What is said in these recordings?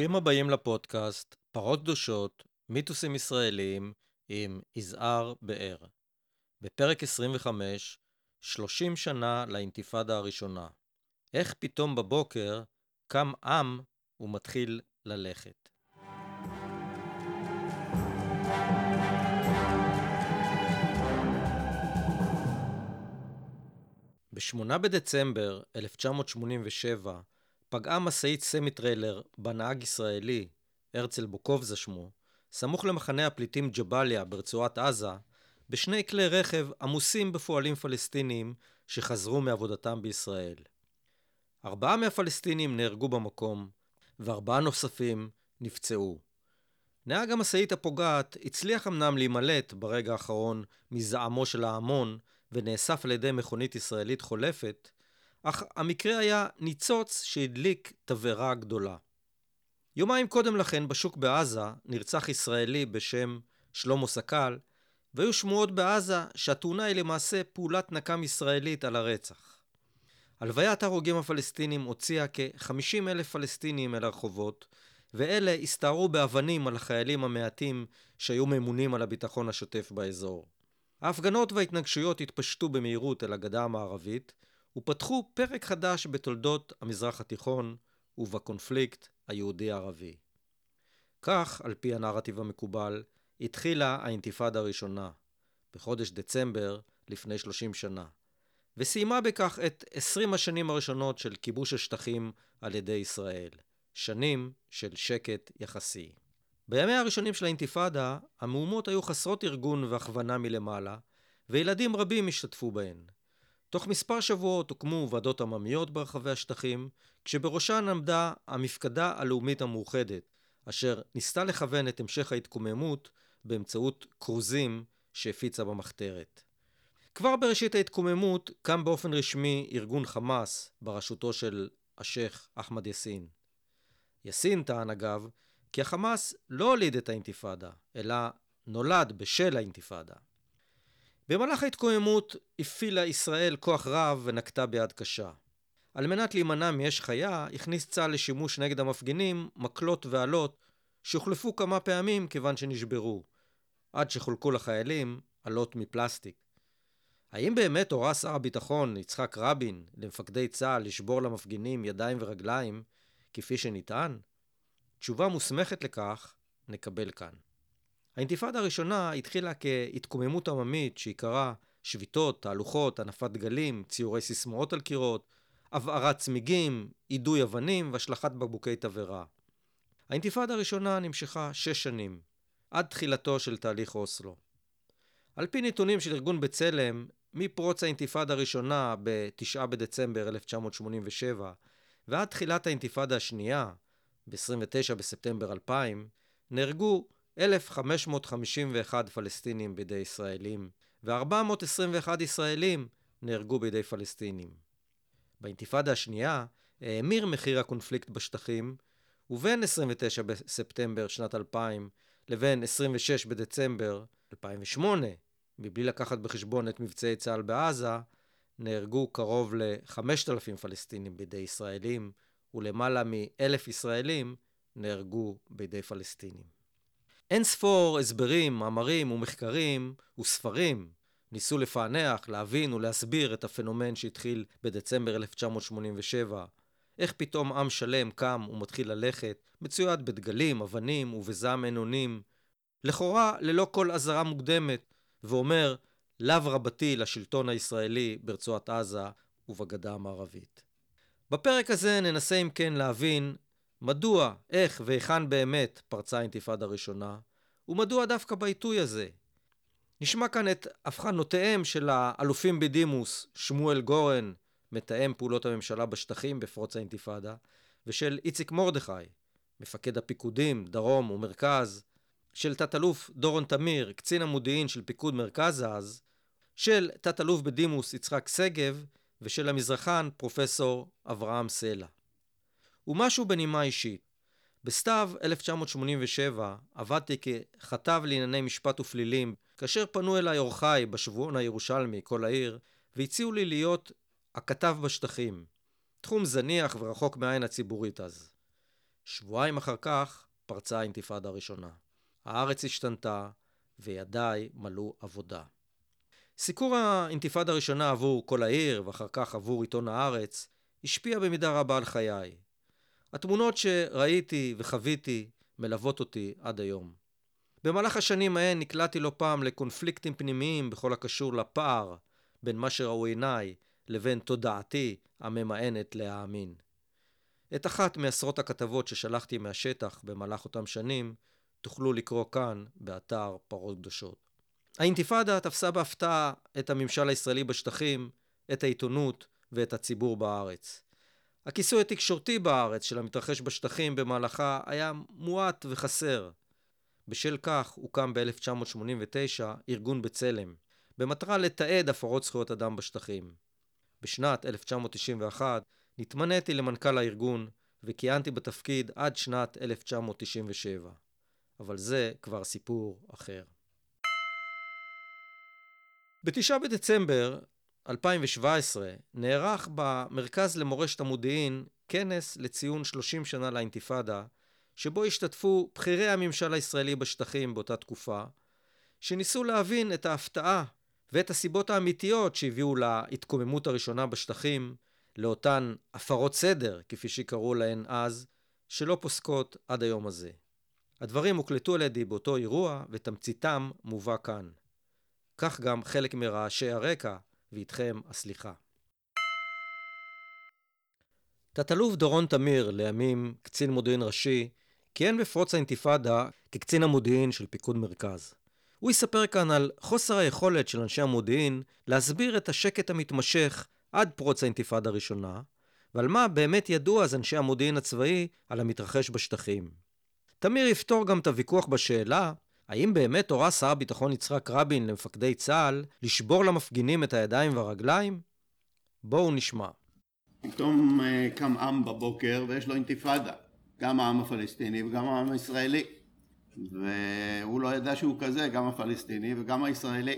ברוכים הבאים לפודקאסט פרות קדושות, מיתוסים ישראליים עם יזהר באר. בפרק 25, 30 שנה לאינתיפאדה הראשונה. איך פתאום בבוקר קם עם ומתחיל ללכת. ב-8 בדצמבר 1987 פגעה משאית סמי טריילר בנהג ישראלי, הרצל בוקובזה שמו, סמוך למחנה הפליטים ג'באליה ברצועת עזה, בשני כלי רכב עמוסים בפועלים פלסטינים שחזרו מעבודתם בישראל. ארבעה מהפלסטינים נהרגו במקום, וארבעה נוספים נפצעו. נהג המשאית הפוגעת הצליח אמנם להימלט ברגע האחרון מזעמו של ההמון ונאסף על ידי מכונית ישראלית חולפת, אך המקרה היה ניצוץ שהדליק תבערה גדולה. יומיים קודם לכן בשוק בעזה נרצח ישראלי בשם שלמה סקל, והיו שמועות בעזה שהתאונה היא למעשה פעולת נקם ישראלית על הרצח. הלוויית ההרוגים הפלסטינים הוציאה כ-50 אלף פלסטינים אל הרחובות, ואלה הסתערו באבנים על החיילים המעטים שהיו ממונים על הביטחון השוטף באזור. ההפגנות וההתנגשויות התפשטו במהירות אל הגדה המערבית, ופתחו פרק חדש בתולדות המזרח התיכון ובקונפליקט היהודי-ערבי. כך, על פי הנרטיב המקובל, התחילה האינתיפאדה הראשונה, בחודש דצמבר לפני 30 שנה, וסיימה בכך את 20 השנים הראשונות של כיבוש השטחים על ידי ישראל, שנים של שקט יחסי. בימיה הראשונים של האינתיפאדה, המהומות היו חסרות ארגון והכוונה מלמעלה, וילדים רבים השתתפו בהן. תוך מספר שבועות הוקמו ועדות עממיות ברחבי השטחים, כשבראשן עמדה המפקדה הלאומית המאוחדת, אשר ניסתה לכוון את המשך ההתקוממות באמצעות כרוזים שהפיצה במחתרת. כבר בראשית ההתקוממות קם באופן רשמי ארגון חמאס בראשותו של השייח' אחמד יאסין. יאסין טען אגב כי החמאס לא הוליד את האינתיפאדה, אלא נולד בשל האינתיפאדה. במהלך ההתקוממות הפעילה ישראל כוח רב ונקטה ביד קשה. על מנת להימנע מאש חיה, הכניס צה"ל לשימוש נגד המפגינים מקלות ואלות שהוחלפו כמה פעמים כיוון שנשברו, עד שחולקו לחיילים אלות מפלסטיק. האם באמת הורה שר הביטחון יצחק רבין למפקדי צה"ל לשבור למפגינים ידיים ורגליים כפי שנטען? תשובה מוסמכת לכך נקבל כאן. האינתיפאדה הראשונה התחילה כהתקוממות עממית שעיקרה שביתות, תהלוכות, הנפת דגלים, ציורי סיסמאות על קירות, הבערת צמיגים, יידוי אבנים והשלכת בקבוקי תבערה. האינתיפאדה הראשונה נמשכה שש שנים, עד תחילתו של תהליך אוסלו. על פי נתונים של ארגון בצלם, מפרוץ האינתיפאדה הראשונה ב-9 בדצמבר 1987 ועד תחילת האינתיפאדה השנייה, ב-29 בספטמבר 2000, נהרגו 1,551 פלסטינים בידי ישראלים, ו-421 ישראלים נהרגו בידי פלסטינים. באינתיפאדה השנייה האמיר מחיר הקונפליקט בשטחים, ובין 29 בספטמבר שנת 2000 לבין 26 בדצמבר 2008, מבלי לקחת בחשבון את מבצעי צה"ל בעזה, נהרגו קרוב ל-5,000 פלסטינים בידי ישראלים, ולמעלה מ-1,000 ישראלים נהרגו בידי פלסטינים. אין ספור הסברים, מאמרים ומחקרים וספרים ניסו לפענח, להבין ולהסביר את הפנומן שהתחיל בדצמבר 1987. איך פתאום עם שלם קם ומתחיל ללכת, מצויד בדגלים, אבנים ובזעם אין אונים, לכאורה ללא כל אזהרה מוקדמת, ואומר לאו רבתי לשלטון הישראלי ברצועת עזה ובגדה המערבית. בפרק הזה ננסה אם כן להבין מדוע, איך והיכן באמת פרצה האינתיפאדה הראשונה, ומדוע דווקא בעיתוי הזה. נשמע כאן את הבחנותיהם של האלופים בדימוס שמואל גורן, מתאם פעולות הממשלה בשטחים בפרוץ האינתיפאדה, ושל איציק מרדכי, מפקד הפיקודים, דרום ומרכז, של תת-אלוף דורון תמיר, קצין המודיעין של פיקוד מרכז אז, של תת-אלוף בדימוס יצחק שגב, ושל המזרחן פרופסור אברהם סלע. ומשהו בנימה אישית. בסתיו 1987 עבדתי ככתב לענייני משפט ופלילים, כאשר פנו אליי אורחיי בשבועון הירושלמי, כל העיר, והציעו לי להיות הכתב בשטחים. תחום זניח ורחוק מהעין הציבורית אז. שבועיים אחר כך פרצה האינתיפאדה הראשונה. הארץ השתנתה, וידיי מלאו עבודה. סיקור האינתיפאדה הראשונה עבור כל העיר, ואחר כך עבור עיתון הארץ, השפיע במידה רבה על חיי. התמונות שראיתי וחוויתי מלוות אותי עד היום. במהלך השנים ההן נקלעתי לא פעם לקונפליקטים פנימיים בכל הקשור לפער בין מה שראו עיניי לבין תודעתי הממאנת להאמין. את אחת מעשרות הכתבות ששלחתי מהשטח במהלך אותם שנים תוכלו לקרוא כאן באתר פרות קדושות. האינתיפאדה תפסה בהפתעה את הממשל הישראלי בשטחים, את העיתונות ואת הציבור בארץ. הכיסוי התקשורתי בארץ של המתרחש בשטחים במהלכה היה מועט וחסר. בשל כך הוקם ב-1989 ארגון בצלם, במטרה לתעד הפרות זכויות אדם בשטחים. בשנת 1991 נתמניתי למנכ"ל הארגון וכיהנתי בתפקיד עד שנת 1997. אבל זה כבר סיפור אחר. בתשעה בדצמבר 2017 נערך במרכז למורשת המודיעין כנס לציון 30 שנה לאינתיפאדה, שבו השתתפו בכירי הממשל הישראלי בשטחים באותה תקופה, שניסו להבין את ההפתעה ואת הסיבות האמיתיות שהביאו להתקוממות הראשונה בשטחים, לאותן הפרות סדר, כפי שקראו להן אז, שלא פוסקות עד היום הזה. הדברים הוקלטו על ידי באותו אירוע, ותמציתם מובא כאן. כך גם חלק מרעשי הרקע, ואיתכם הסליחה. תת-אלוף דורון תמיר, לימים קצין מודיעין ראשי, כיהן בפרוץ האינתיפאדה כקצין המודיעין של פיקוד מרכז. הוא יספר כאן על חוסר היכולת של אנשי המודיעין להסביר את השקט המתמשך עד פרוץ האינתיפאדה הראשונה, ועל מה באמת ידעו אז אנשי המודיעין הצבאי על המתרחש בשטחים. תמיר יפתור גם את הוויכוח בשאלה האם באמת הורה שר הביטחון יצחק רבין למפקדי צה"ל לשבור למפגינים את הידיים והרגליים? בואו נשמע. פתאום uh, קם עם בבוקר ויש לו אינתיפאדה, גם העם הפלסטיני וגם העם הישראלי. והוא לא ידע שהוא כזה, גם הפלסטיני וגם הישראלי.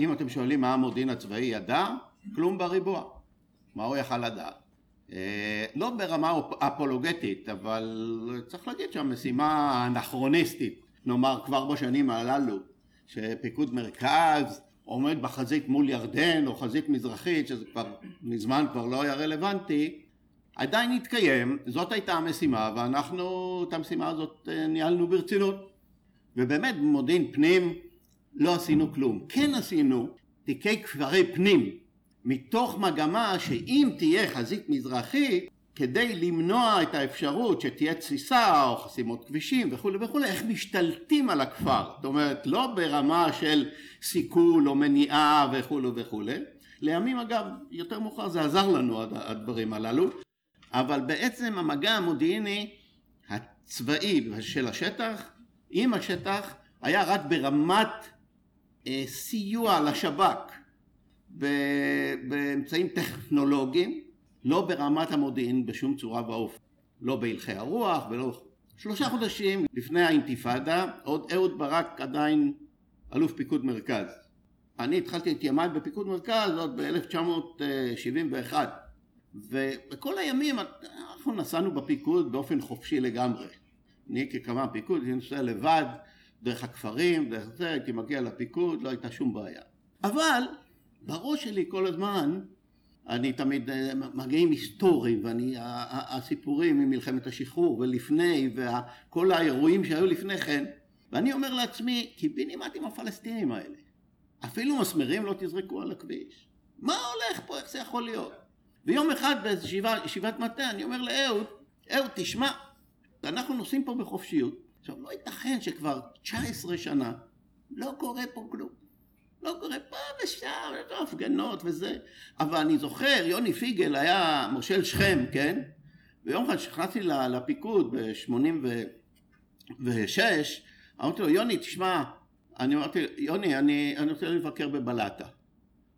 אם אתם שואלים מה המודיעין הצבאי ידע, כלום בריבוע. מה הוא יכל לדעת? אה, לא ברמה אפולוגטית, אבל צריך להגיד שהמשימה האנכרוניסטית, נאמר כבר בשנים הללו, שפיקוד מרכז עומד בחזית מול ירדן או חזית מזרחית, שזה כבר מזמן כבר לא היה רלוונטי, עדיין התקיים, זאת הייתה המשימה ואנחנו את המשימה הזאת אה, ניהלנו ברצינות. ובאמת במודיעין פנים לא עשינו כלום. כן עשינו תיקי כפרי פנים מתוך מגמה שאם תהיה חזית מזרחית כדי למנוע את האפשרות שתהיה תסיסה או חסימות כבישים וכולי וכולי, איך משתלטים על הכפר. זאת אומרת, לא ברמה של סיכול או מניעה וכולי וכולי. לימים אגב, יותר מאוחר זה עזר לנו הדברים הללו, אבל בעצם המגע המודיעיני הצבאי של השטח עם השטח היה רק ברמת אה, סיוע לשב"כ באמצעים טכנולוגיים, לא ברמת המודיעין בשום צורה ואופן, לא בהלכי הרוח ולא... שלושה חודשים לפני האינתיפאדה, עוד אהוד ברק עדיין אלוף פיקוד מרכז. אני התחלתי את ימיי בפיקוד מרכז עוד ב-1971 ובכל הימים אנחנו נסענו בפיקוד באופן חופשי לגמרי. אני כקמ"ן פיקוד הייתי נוסע לבד דרך הכפרים, דרך זה, הייתי מגיע לפיקוד, לא הייתה שום בעיה. אבל בראש שלי כל הזמן אני תמיד אה, מגיעים היסטוריים ואני, הסיפורים ממלחמת השחרור ולפני וכל האירועים שהיו לפני כן ואני אומר לעצמי קיבינימט עם הפלסטינים האלה. אפילו מסמרים לא תזרקו על הכביש. מה הולך פה? איך זה יכול להיות? ויום אחד באיזו ישיבת מטה אני אומר לאהוד אהוד תשמע אנחנו נוסעים פה בחופשיות. עכשיו לא ייתכן שכבר 19 שנה לא קורה פה כלום לא קורה פה ושם, לא הפגנות וזה. אבל אני זוכר, יוני פיגל היה מושל שכם, כן? ויום אחד כשנכנסתי לפיקוד ב-86, אמרתי לו, יוני, תשמע, אני אמרתי, יוני, אני, אני רוצה לבקר בבלטה.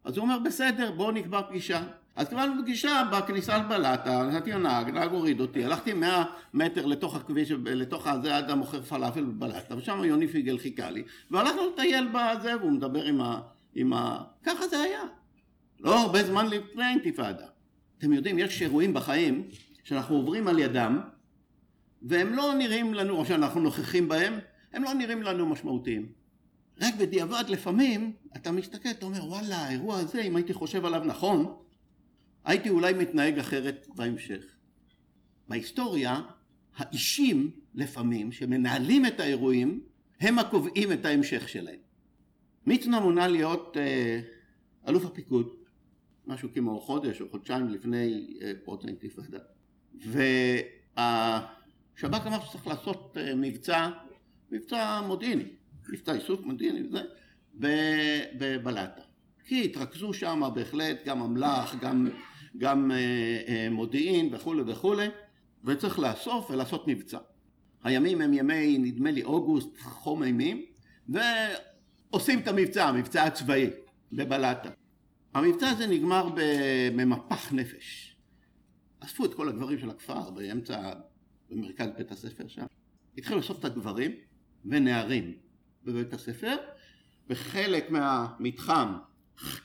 אז הוא אומר, בסדר, בואו נקבע פגישה. אז קיבלנו פגישה בכניסה לבלטה, נתתי לנהג, נהג הוריד אותי, הלכתי 100 מטר לתוך הכביש, לתוך הזה עד המוכר פלאפל בבלטה, ושם יוני פיגל חיכה לי, והלכנו לטייל בזה, והוא מדבר עם ה... עם ה... ככה זה היה. לא הרבה זמן לפני האינתיפאדה. אתם יודעים, יש אירועים בחיים שאנחנו עוברים על ידם, והם לא נראים לנו, או שאנחנו נוכחים בהם, הם לא נראים לנו משמעותיים. רק בדיעבד לפעמים אתה מסתכל, אתה אומר וואלה האירוע הזה אם הייתי חושב עליו נכון הייתי אולי מתנהג אחרת בהמשך. בהיסטוריה האישים לפעמים שמנהלים את האירועים הם הקובעים את ההמשך שלהם. מצנע מונה להיות אה, אלוף הפיקוד משהו כמו חודש או חודשיים לפני אה, פרוץ האינתיפאדה והשב"כ אמר שצריך לעשות אה, מבצע מבצע מודיעיני מבצע איסוף מודיעיני וזה בבלטה כי התרכזו שם בהחלט גם אמל"ח גם, גם אה, אה, מודיעין וכולי וכולי וצריך לאסוף ולעשות מבצע. הימים הם ימי נדמה לי אוגוסט חום אימים ועושים את המבצע המבצע הצבאי בבלטה. המבצע הזה נגמר במפח נפש. אספו את כל הגברים של הכפר באמצע במרכז בית הספר שם. התחילו לאסוף את הגברים ונערים בבית הספר וחלק מהמתחם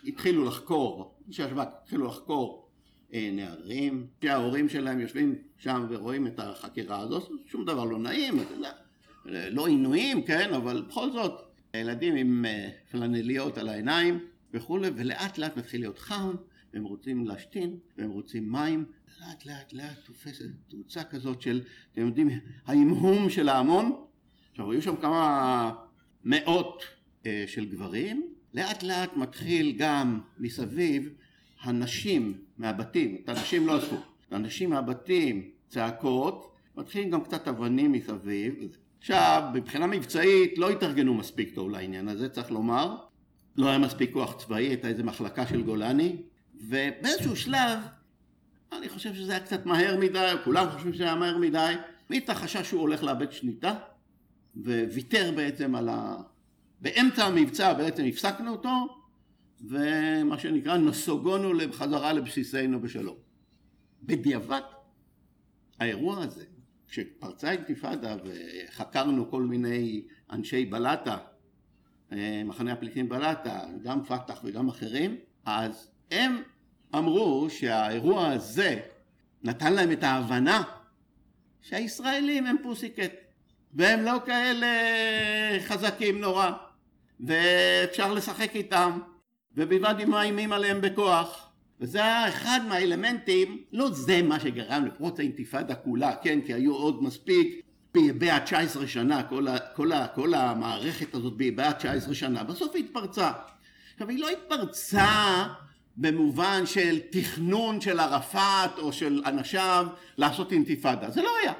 התחילו לחקור, אנשי השב"כ התחילו לחקור אה, נערים שההורים שלהם יושבים שם ורואים את החקירה הזאת, שום דבר לא נעים, יודע, לא עינויים, כן, אבל בכל זאת ילדים עם אה, פלנליות על העיניים וכולי, ולאט לאט מתחיל להיות חם, והם רוצים להשתין, והם רוצים מים, לאט לאט לאט תופסת תאוצה כזאת של, אתם יודעים, ההמהום של ההמון, עכשיו היו שם כמה מאות אה, של גברים, לאט לאט מתחיל גם מסביב הנשים מהבתים, את הנשים לא עשו, הנשים מהבתים צעקות, מתחילים גם קצת אבנים מסביב. עכשיו, מבחינה מבצעית לא התארגנו מספיק טוב לעניין הזה, צריך לומר. לא היה מספיק כוח צבאי, הייתה איזו מחלקה של גולני, ובאיזשהו שלב, אני חושב שזה היה קצת מהר מדי, כולם חושבים שזה היה מהר מדי, מיטה חשש שהוא הולך לאבד שליטה, וויתר בעצם על ה... באמצע המבצע בעצם הפסקנו אותו, ומה שנקרא נסוגונו בחזרה לבסיסנו בשלום. בדיעבד, האירוע הזה, כשפרצה אינתיפאדה וחקרנו כל מיני אנשי בלטה, אה, מחנה הפליטים בלטה, גם פת"ח וגם אחרים, אז הם אמרו שהאירוע הזה נתן להם את ההבנה שהישראלים הם פוסיקט והם לא כאלה חזקים נורא ואפשר לשחק איתם ובלבד אם מאיימים עליהם בכוח וזה היה אחד מהאלמנטים, לא זה מה שגרם לפרוץ האינתיפאדה כולה, כן, כי היו עוד מספיק ביביה 19 שנה, כל, ה, כל, ה, כל המערכת הזאת ביביה 19 שנה, בסוף היא התפרצה. עכשיו היא לא התפרצה במובן של תכנון של ערפאת או של אנשיו לעשות אינתיפאדה, זה לא היה.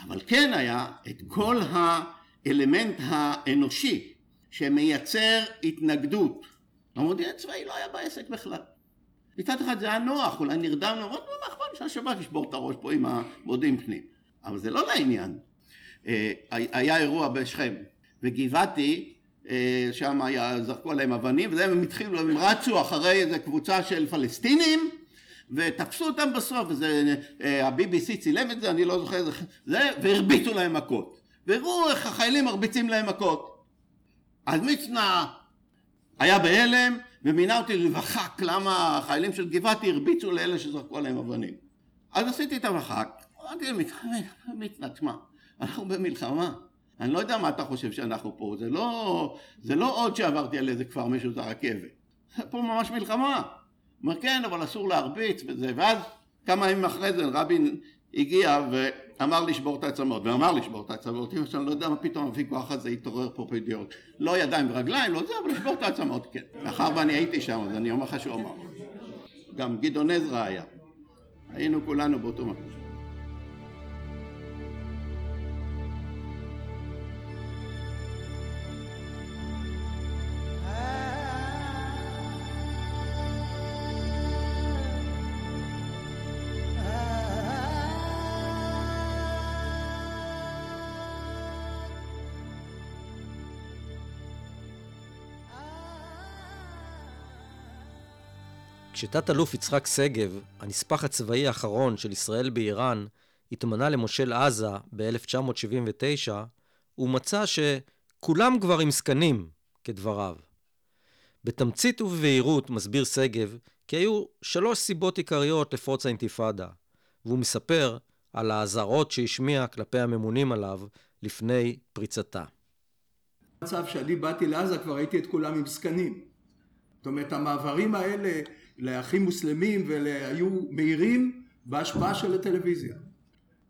אבל כן היה את כל האלמנט האנושי שמייצר התנגדות. המודיעין הצבאי לא היה בעסק בכלל. מצד אחד זה היה נוח, אולי נרדמנו, אמרנו, מה אכפת שהשב"כ ישבור את הראש פה עם המודיעין פנים. אבל זה לא לעניין. אה, היה אירוע בשכם, וגבעתי, אה, שם זרקו עליהם אבנים, והם התחילו, הם רצו אחרי איזה קבוצה של פלסטינים, ותפסו אותם בסוף, וזה, אה, ה-BBC צילם את זה, אני לא זוכר, זה, והרביצו להם מכות. והראו איך החיילים מרביצים להם מכות. אז מצנע היה בהלם, ומינה אותי לבחק למה החיילים של גבעתי הרביצו לאלה שזרקו עליהם אבנים. אז עשיתי את המחק, אמרתי להם, מצנע, תשמע, אנחנו במלחמה. אני לא יודע מה אתה חושב שאנחנו פה, זה לא, זה לא עוד שעברתי על איזה כפר מישהו את הרכבת. זה פה ממש מלחמה. אומר כן אבל אסור להרביץ וזה ואז כמה ימים אחרי זה רבין הגיע ואמר לשבור את העצמות ואמר לשבור את העצמות אני לא יודע מה פתאום הוויכוח הזה התעורר פה בדיוק. לא ידיים ורגליים לא זה אבל לשבור את העצמות כן. מאחר ואני הייתי שם אז אני אומר לך שהוא אמר. גם גדעון עזרא היה. היינו כולנו באותו מקום כשתת-אלוף יצחק שגב, הנספח הצבאי האחרון של ישראל באיראן, התמנה למושל עזה ב-1979, הוא מצא שכולם כבר עם זקנים, כדבריו. בתמצית ובבהירות מסביר שגב כי היו שלוש סיבות עיקריות לפרוץ האינתיפאדה, והוא מספר על האזהרות שהשמיע כלפי הממונים עליו לפני פריצתה. במצב שאני באתי לעזה כבר הייתי את כולם עם זקנים. זאת אומרת המעברים האלה לאחים מוסלמים והיו מהירים בהשפעה של הטלוויזיה.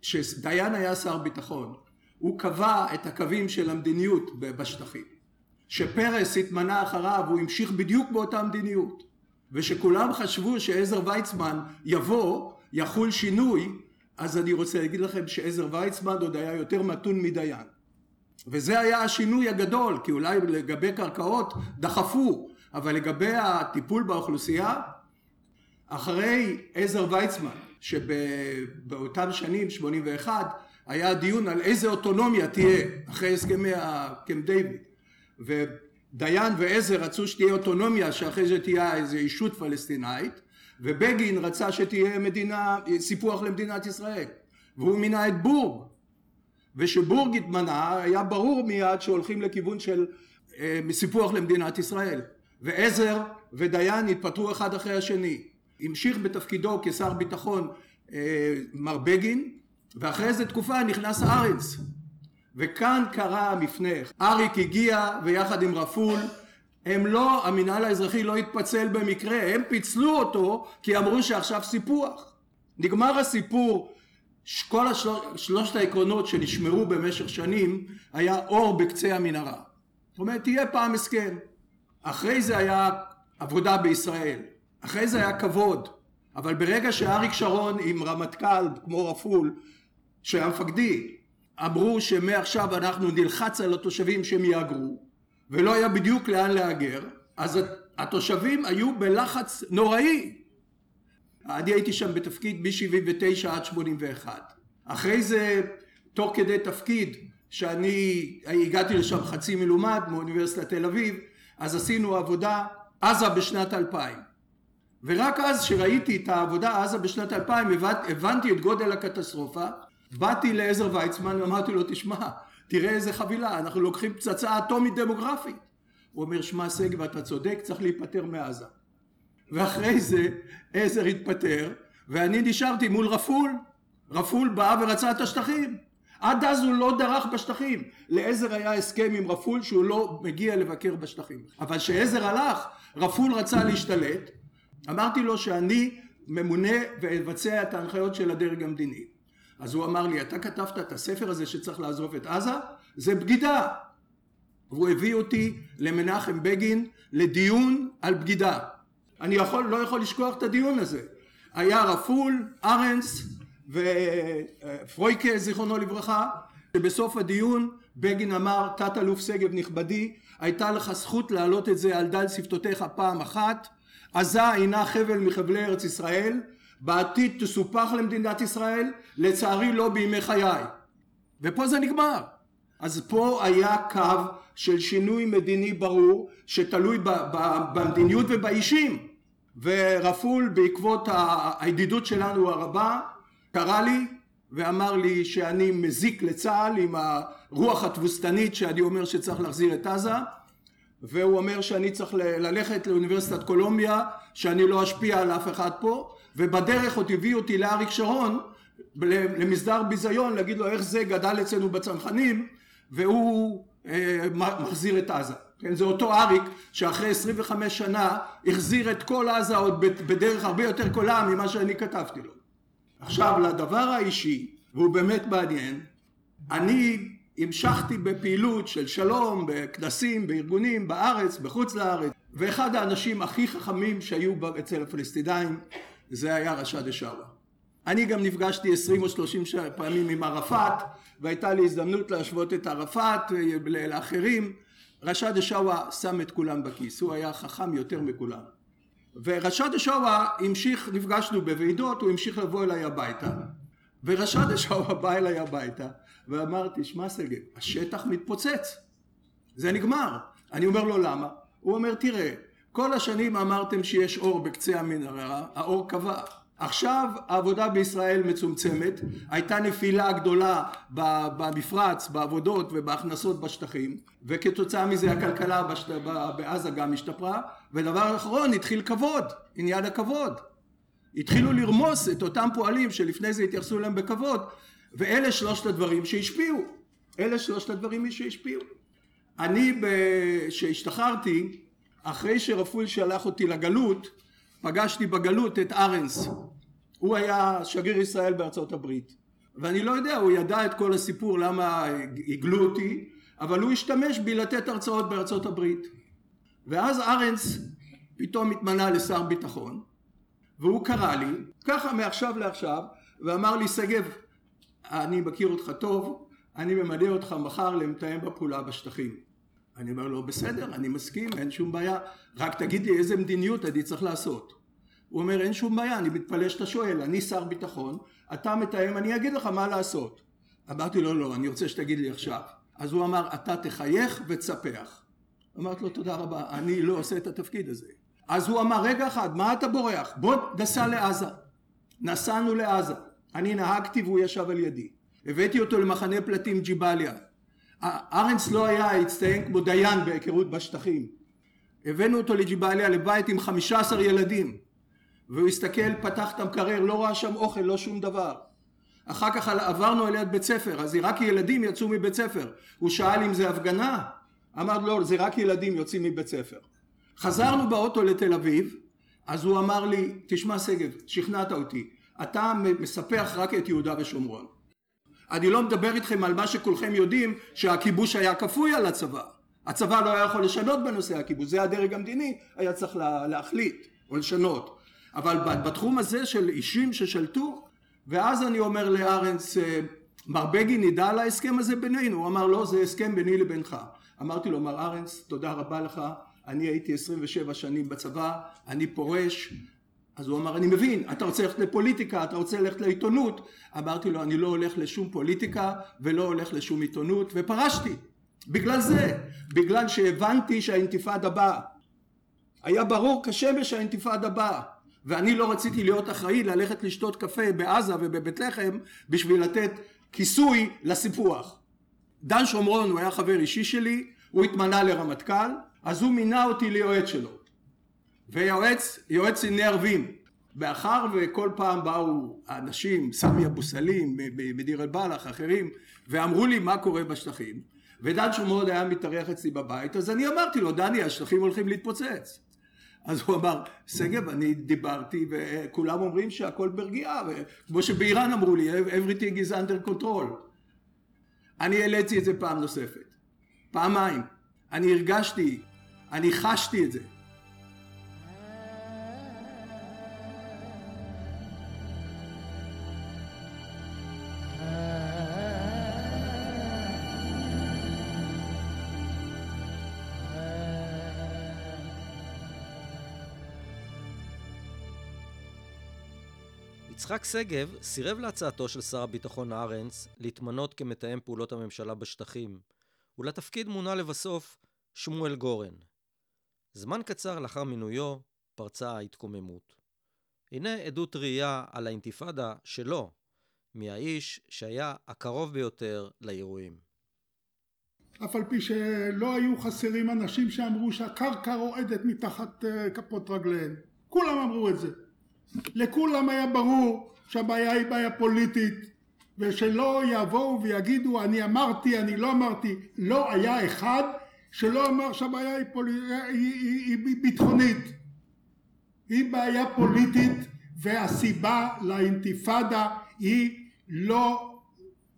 כשדיין היה שר ביטחון הוא קבע את הקווים של המדיניות בשטחים. שפרס התמנה אחריו הוא המשיך בדיוק באותה מדיניות ושכולם חשבו שעזר ויצמן יבוא יחול שינוי אז אני רוצה להגיד לכם שעזר ויצמן עוד היה יותר מתון מדיין וזה היה השינוי הגדול כי אולי לגבי קרקעות דחפו אבל לגבי הטיפול באוכלוסייה אחרי עזר ויצמן שבאותם שנים 81 היה דיון על איזה אוטונומיה תהיה אחרי הסכמי הקמפ דיוויד ודיין ועזר רצו שתהיה אוטונומיה שאחרי זה תהיה איזו ישות פלסטינאית ובגין רצה שתהיה מדינה סיפוח למדינת ישראל. והוא מינה את בורג. ושבורג התמנה היה ברור מיד שהולכים לכיוון של אה, סיפוח למדינת ישראל. ועזר ודיין התפטרו אחד אחרי השני המשיך בתפקידו כשר ביטחון אה, מר בגין ואחרי איזה תקופה נכנס ארנס וכאן קרה המפנה. אריק הגיע ויחד עם רפול הם לא המינהל האזרחי לא התפצל במקרה הם פיצלו אותו כי אמרו שעכשיו סיפוח. נגמר הסיפור. כל שלושת העקרונות שנשמרו במשך שנים היה אור בקצה המנהרה. זאת אומרת תהיה פעם הסכם. אחרי זה היה עבודה בישראל אחרי זה היה כבוד אבל ברגע שאריק שרון עם רמטכ"ל כמו רפול שהיה מפקדי אמרו שמעכשיו אנחנו נלחץ על התושבים שהם יהגרו ולא היה בדיוק לאן להגר אז התושבים היו בלחץ נוראי. אני הייתי שם בתפקיד מ-79 עד 81 אחרי זה תוך כדי תפקיד שאני הגעתי לשם חצי מלומד מאוניברסיטת תל אביב אז עשינו עבודה עזה בשנת 2000 ורק אז שראיתי את העבודה עזה בשנת 2000 הבנתי את גודל הקטסטרופה באתי לעזר ויצמן ואמרתי לו תשמע תראה איזה חבילה אנחנו לוקחים פצצה אטומית דמוגרפית. הוא אומר שמע שגב אתה צודק צריך להיפטר מעזה. ואחרי זה עזר התפטר ואני נשארתי מול רפול. רפול בא ורצה את השטחים. עד אז הוא לא דרך בשטחים. לעזר היה הסכם עם רפול שהוא לא מגיע לבקר בשטחים. אבל כשעזר הלך רפול רצה להשתלט אמרתי לו שאני ממונה ואבצע את ההנחיות של הדרג המדיני. אז הוא אמר לי אתה כתבת את הספר הזה שצריך לעזוב את עזה? זה בגידה. והוא הביא אותי למנחם בגין לדיון על בגידה. אני יכול, לא יכול לשכוח את הדיון הזה. היה רפול, ארנס ופרויקה זיכרונו לברכה שבסוף הדיון בגין אמר תת אלוף שגב נכבדי הייתה לך זכות להעלות את זה על דל שפתותיך פעם אחת עזה אינה חבל מחבלי ארץ ישראל בעתיד תסופח למדינת ישראל לצערי לא בימי חיי. ופה זה נגמר. אז פה היה קו של שינוי מדיני ברור שתלוי במדיניות ובאישים. ורפול בעקבות הידידות שלנו הרבה קרא לי ואמר לי שאני מזיק לצה"ל עם הרוח התבוסתנית שאני אומר שצריך להחזיר את עזה והוא אומר שאני צריך ללכת לאוניברסיטת קולומביה שאני לא אשפיע על אף אחד פה ובדרך עוד הביא אותי לאריק שרון למסדר ביזיון להגיד לו איך זה גדל אצלנו בצנחנים? והוא אה, מחזיר את עזה. כן, זה אותו אריק שאחרי 25 שנה החזיר את כל עזה עוד בדרך הרבה יותר קולה ממה שאני כתבתי לו. עכשיו לדבר האישי והוא באמת מעניין אני המשכתי בפעילות של שלום בכנסים בארגונים בארץ בחוץ לארץ. ואחד האנשים הכי חכמים שהיו אצל הפלסטינאים זה היה רשד א-שאווה אני גם נפגשתי עשרים או שלושים פעמים עם ערפאת והייתה לי הזדמנות להשוות את ערפאת לאחרים. רשד א-שאווה שם את כולם בכיס הוא היה חכם יותר מכולם. ורשד א-שאווה המשיך נפגשנו בוועידות הוא המשיך לבוא אליי הביתה. ורשד א-שאווה בא אליי הביתה ואמר תשמע שגב השטח מתפוצץ. זה נגמר. אני אומר לו למה? הוא אומר תראה כל השנים אמרתם שיש אור בקצה המנהרה האור כבה עכשיו העבודה בישראל מצומצמת הייתה נפילה גדולה במפרץ בעבודות ובהכנסות בשטחים וכתוצאה מזה הכלכלה בעזה גם השתפרה ודבר אחרון התחיל כבוד עניין הכבוד. התחילו לרמוס את אותם פועלים שלפני זה התייחסו אליהם בכבוד ואלה שלושת הדברים שהשפיעו. אלה שלושת הדברים שהשפיעו. אני כשהשתחררתי אחרי שרפול שלח אותי לגלות פגשתי בגלות את ארנס. הוא היה שגריר ישראל בארצות הברית. ואני לא יודע הוא ידע את כל הסיפור למה הגלו אותי אבל הוא השתמש בי לתת הרצאות בארצות הברית. ואז ארנס פתאום התמנה לשר ביטחון והוא קרא לי ככה מעכשיו לעכשיו ואמר לי שגב אני מכיר אותך טוב אני ממנה אותך מחר למתאם בפעולה בשטחים. אני אומר לו בסדר אני מסכים אין שום בעיה. רק תגיד לי איזה מדיניות אני צריך לעשות. הוא אומר אין שום בעיה אני מתפלא שאתה שואל. אני שר ביטחון אתה מתאם אני אגיד לך מה לעשות. אמרתי לו לא אני רוצה שתגיד לי עכשיו. אז הוא אמר אתה תחייך ותספח. אמרתי לו תודה רבה אני לא עושה את התפקיד הזה. אז הוא אמר רגע אחד מה אתה בורח? בוא נסע לעזה. נסענו לעזה אני נהגתי והוא ישב על ידי. הבאתי אותו למחנה פלטים ג'יבליה ארנס לא היה הצטיין כמו דיין בהיכרות בשטחים. הבאנו אותו לג'יבליה לבית עם חמישה עשר ילדים. והוא הסתכל פתח את המקרר לא ראה שם אוכל לא שום דבר. אחר כך עברנו על יד בית ספר אז רק ילדים יצאו מבית ספר. הוא שאל אם זה הפגנה? אמר לא זה רק ילדים יוצאים מבית ספר. חזרנו באוטו לתל אביב אז הוא אמר לי תשמע שגב שכנעת אותי אתה מספח רק את יהודה ושומרון. אני לא מדבר איתכם על מה שכולכם יודעים שהכיבוש היה כפוי על הצבא. הצבא לא היה יכול לשנות בנושא הכיבוש זה הדרג המדיני היה צריך להחליט או לשנות. אבל בתחום הזה של אישים ששלטו ואז אני אומר לארנס מר בגין ידע על ההסכם הזה בינינו? הוא אמר לא זה הסכם ביני לבינך. אמרתי לו מר ארנס תודה רבה לך. אני הייתי 27 שנים בצבא אני פורש אז הוא אמר אני מבין אתה רוצה ללכת לפוליטיקה אתה רוצה ללכת לעיתונות. אמרתי לו אני לא הולך לשום פוליטיקה ולא הולך לשום עיתונות ופרשתי. בגלל זה בגלל שהבנתי שהאינתיפאדה באה. היה ברור כשמש שהאינתיפאדה באה ואני לא רציתי להיות אחראי ללכת לשתות קפה בעזה ובבית לחם בשביל לתת כיסוי לסיפוח. דן שומרון הוא היה חבר אישי שלי הוא התמנה לרמטכ"ל אז הוא מינה אותי ליועץ שלו ויועץ יועץ ענייני ערבים. מאחר וכל פעם באו אנשים סמי אבו סלים מדיר אל בלח אחרים ואמרו לי מה קורה בשטחים ודן שומרון היה מתארח אצלי בבית אז אני אמרתי לו דני השטחים הולכים להתפוצץ. אז הוא אמר שגב אני דיברתי וכולם אומרים שהכל ברגיעה וכמו שבאיראן אמרו לי everything is under control. אני העליתי את זה פעם נוספת פעמיים. אני הרגשתי אני חשתי את זה יצחק שגב סירב להצעתו של שר הביטחון ארנס להתמנות כמתאם פעולות הממשלה בשטחים, ולתפקיד מונה לבסוף שמואל גורן. זמן קצר לאחר מינויו פרצה ההתקוממות. הנה עדות ראייה על האינתיפאדה שלו, מהאיש שהיה הקרוב ביותר לאירועים. אף על פי שלא היו חסרים אנשים שאמרו שהקרקע רועדת מתחת כפות רגליהם. כולם אמרו את זה. לכולם היה ברור שהבעיה היא בעיה פוליטית ושלא יבואו ויגידו אני אמרתי אני לא אמרתי. לא היה אחד שלא אמר שהבעיה היא, פול... היא, היא, היא, היא ביטחונית. היא בעיה פוליטית והסיבה לאינתיפאדה היא לא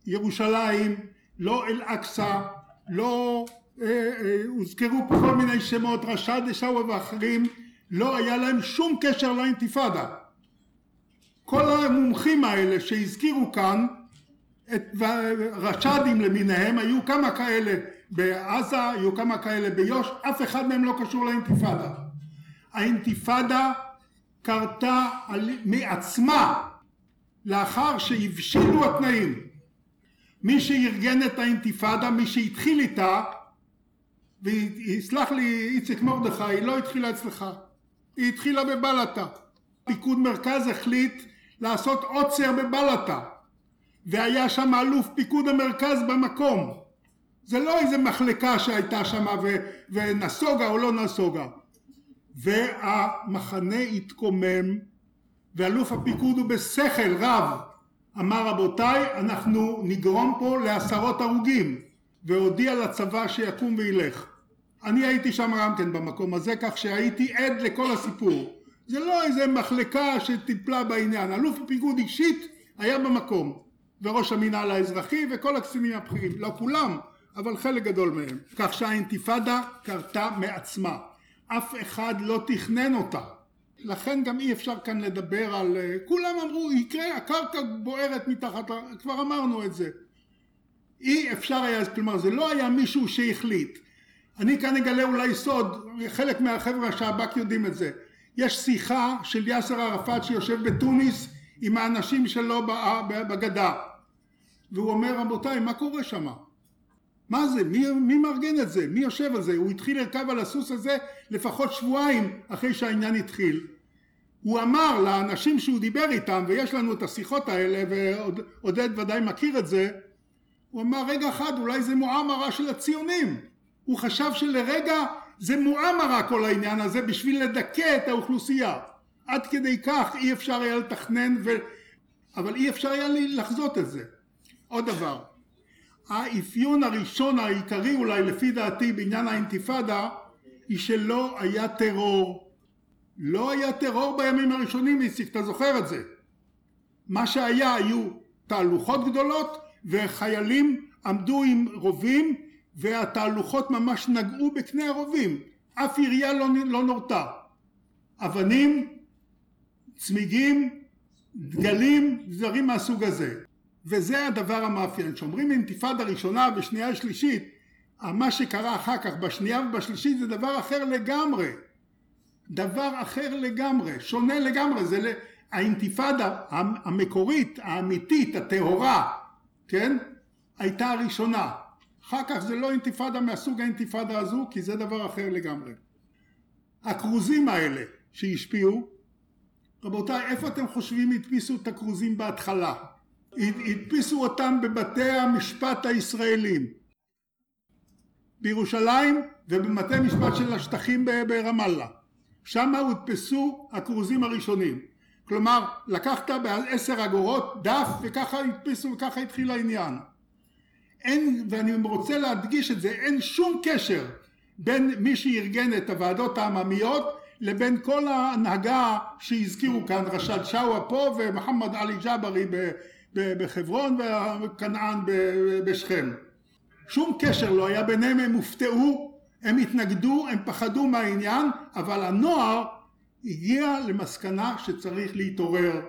ירושלים לא אל אקצא לא אה, אה, הוזכרו פה כל מיני שמות רשד דשאווה ואחרים לא היה להם שום קשר לאינתיפאדה כל המומחים האלה שהזכירו כאן את רש"דים למיניהם היו כמה כאלה בעזה היו כמה כאלה ביו"ש אף אחד מהם לא קשור לאינתיפאדה. האינתיפאדה קרתה על, מעצמה לאחר שהבשילו התנאים. מי שארגן את האינתיפאדה מי שהתחיל איתה ויסלח לי איציק מרדכי היא לא התחילה אצלך היא התחילה בבלטה. פיקוד מרכז החליט לעשות עוצר בבלטה. והיה שם אלוף פיקוד המרכז במקום. זה לא איזה מחלקה שהייתה שם ו- ונסוגה או לא נסוגה. והמחנה התקומם ואלוף הפיקוד הוא בשכל רב. אמר רבותיי אנחנו נגרום פה לעשרות הרוגים והודיע לצבא שיקום וילך. אני הייתי שם גם כן במקום הזה כך שהייתי עד לכל הסיפור זה לא איזה מחלקה שטיפלה בעניין. אלוף הפיקוד אישית היה במקום וראש המינהל האזרחי וכל הקצינים הבכירים. לא כולם אבל חלק גדול מהם. כך שהאינתיפאדה קרתה מעצמה. אף אחד לא תכנן אותה. לכן גם אי אפשר כאן לדבר על כולם אמרו יקרה הקרקע בוערת מתחת כבר אמרנו את זה. אי אפשר היה כלומר זה לא היה מישהו שהחליט. אני כאן אגלה אולי סוד חלק מהחבר'ה שהב"כ יודעים את זה יש שיחה של יאסר ערפאת שיושב בתוניס עם האנשים שלו בגדה. והוא אומר רבותיי מה קורה שם? מה זה? מי, מי מארגן את זה? מי יושב על זה? הוא התחיל לרכב על הסוס הזה לפחות שבועיים אחרי שהעניין התחיל. הוא אמר לאנשים שהוא דיבר איתם ויש לנו את השיחות האלה ועודד ודאי מכיר את זה הוא אמר רגע אחד אולי זה מועמרה של הציונים. הוא חשב שלרגע זה מועמרה כל העניין הזה בשביל לדכא את האוכלוסייה. עד כדי כך אי אפשר היה לתכנן ו... אבל אי אפשר היה לחזות את זה. עוד דבר האפיון הראשון העיקרי אולי לפי דעתי בעניין האינתיפאדה היא שלא היה טרור. לא היה טרור בימים הראשונים איציק אתה זוכר את זה. מה שהיה היו תהלוכות גדולות וחיילים עמדו עם רובים והתהלוכות ממש נגעו בקנה הרובים. אף עירייה לא, לא נורתה. אבנים צמיגים דגלים דברים מהסוג הזה. וזה הדבר המאפיין. שאומרים אינתיפאדה ראשונה ושנייה שלישית מה שקרה אחר כך בשנייה ובשלישית זה דבר אחר לגמרי. דבר אחר לגמרי. שונה לגמרי. זה האינתיפאדה המקורית האמיתית הטהורה כן? הייתה הראשונה אחר כך זה לא אינתיפאדה מהסוג האינתיפאדה הזו כי זה דבר אחר לגמרי. הכרוזים האלה שהשפיעו רבותיי איפה אתם חושבים הדפיסו את הכרוזים בהתחלה? הדפיסו אותם בבתי המשפט הישראלים. בירושלים ובמטה משפט של השטחים ברמאללה. שם הודפסו הכרוזים הראשונים. כלומר לקחת בעשר אגורות דף וככה הדפיסו וככה התחיל העניין אין ואני רוצה להדגיש את זה אין שום קשר בין מי שארגן את הוועדות העממיות לבין כל ההנהגה שהזכירו כאן רשד שואה פה ומוחמד עלי ג'אברי בחברון וכנען בשכם. שום קשר לא היה ביניהם הם הופתעו הם התנגדו הם פחדו מהעניין אבל הנוער הגיע למסקנה שצריך להתעורר.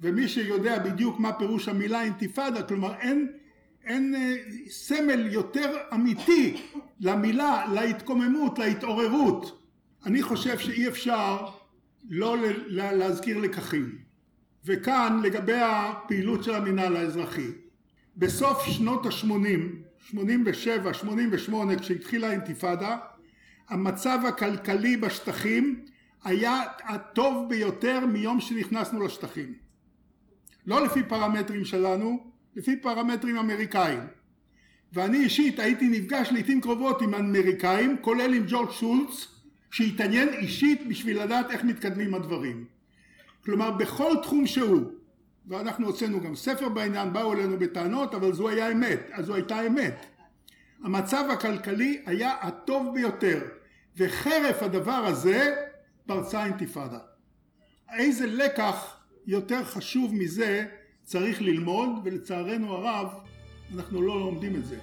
ומי שיודע בדיוק מה פירוש המילה אינתיפאדה כלומר אין, אין אה, סמל יותר אמיתי למילה להתקוממות להתעוררות. אני חושב שאי אפשר לא להזכיר לקחים. וכאן לגבי הפעילות של המינהל האזרחי. בסוף שנות ה-80 87 88 כשהתחילה האינתיפאדה המצב הכלכלי בשטחים היה הטוב ביותר מיום שנכנסנו לשטחים. לא לפי פרמטרים שלנו לפי פרמטרים אמריקאים. ואני אישית הייתי נפגש לעיתים קרובות עם אמריקאים כולל עם ג'ורג' שולץ שהתעניין אישית בשביל לדעת איך מתקדמים הדברים. כלומר בכל תחום שהוא ואנחנו הוצאנו גם ספר בעניין באו אלינו בטענות אבל זו היה אמת אז זו הייתה אמת. המצב הכלכלי היה הטוב ביותר וחרף הדבר הזה פרצה אינתיפאדה איזה לקח יותר חשוב מזה צריך ללמוד ולצערנו הרב אנחנו לא לומדים את זה.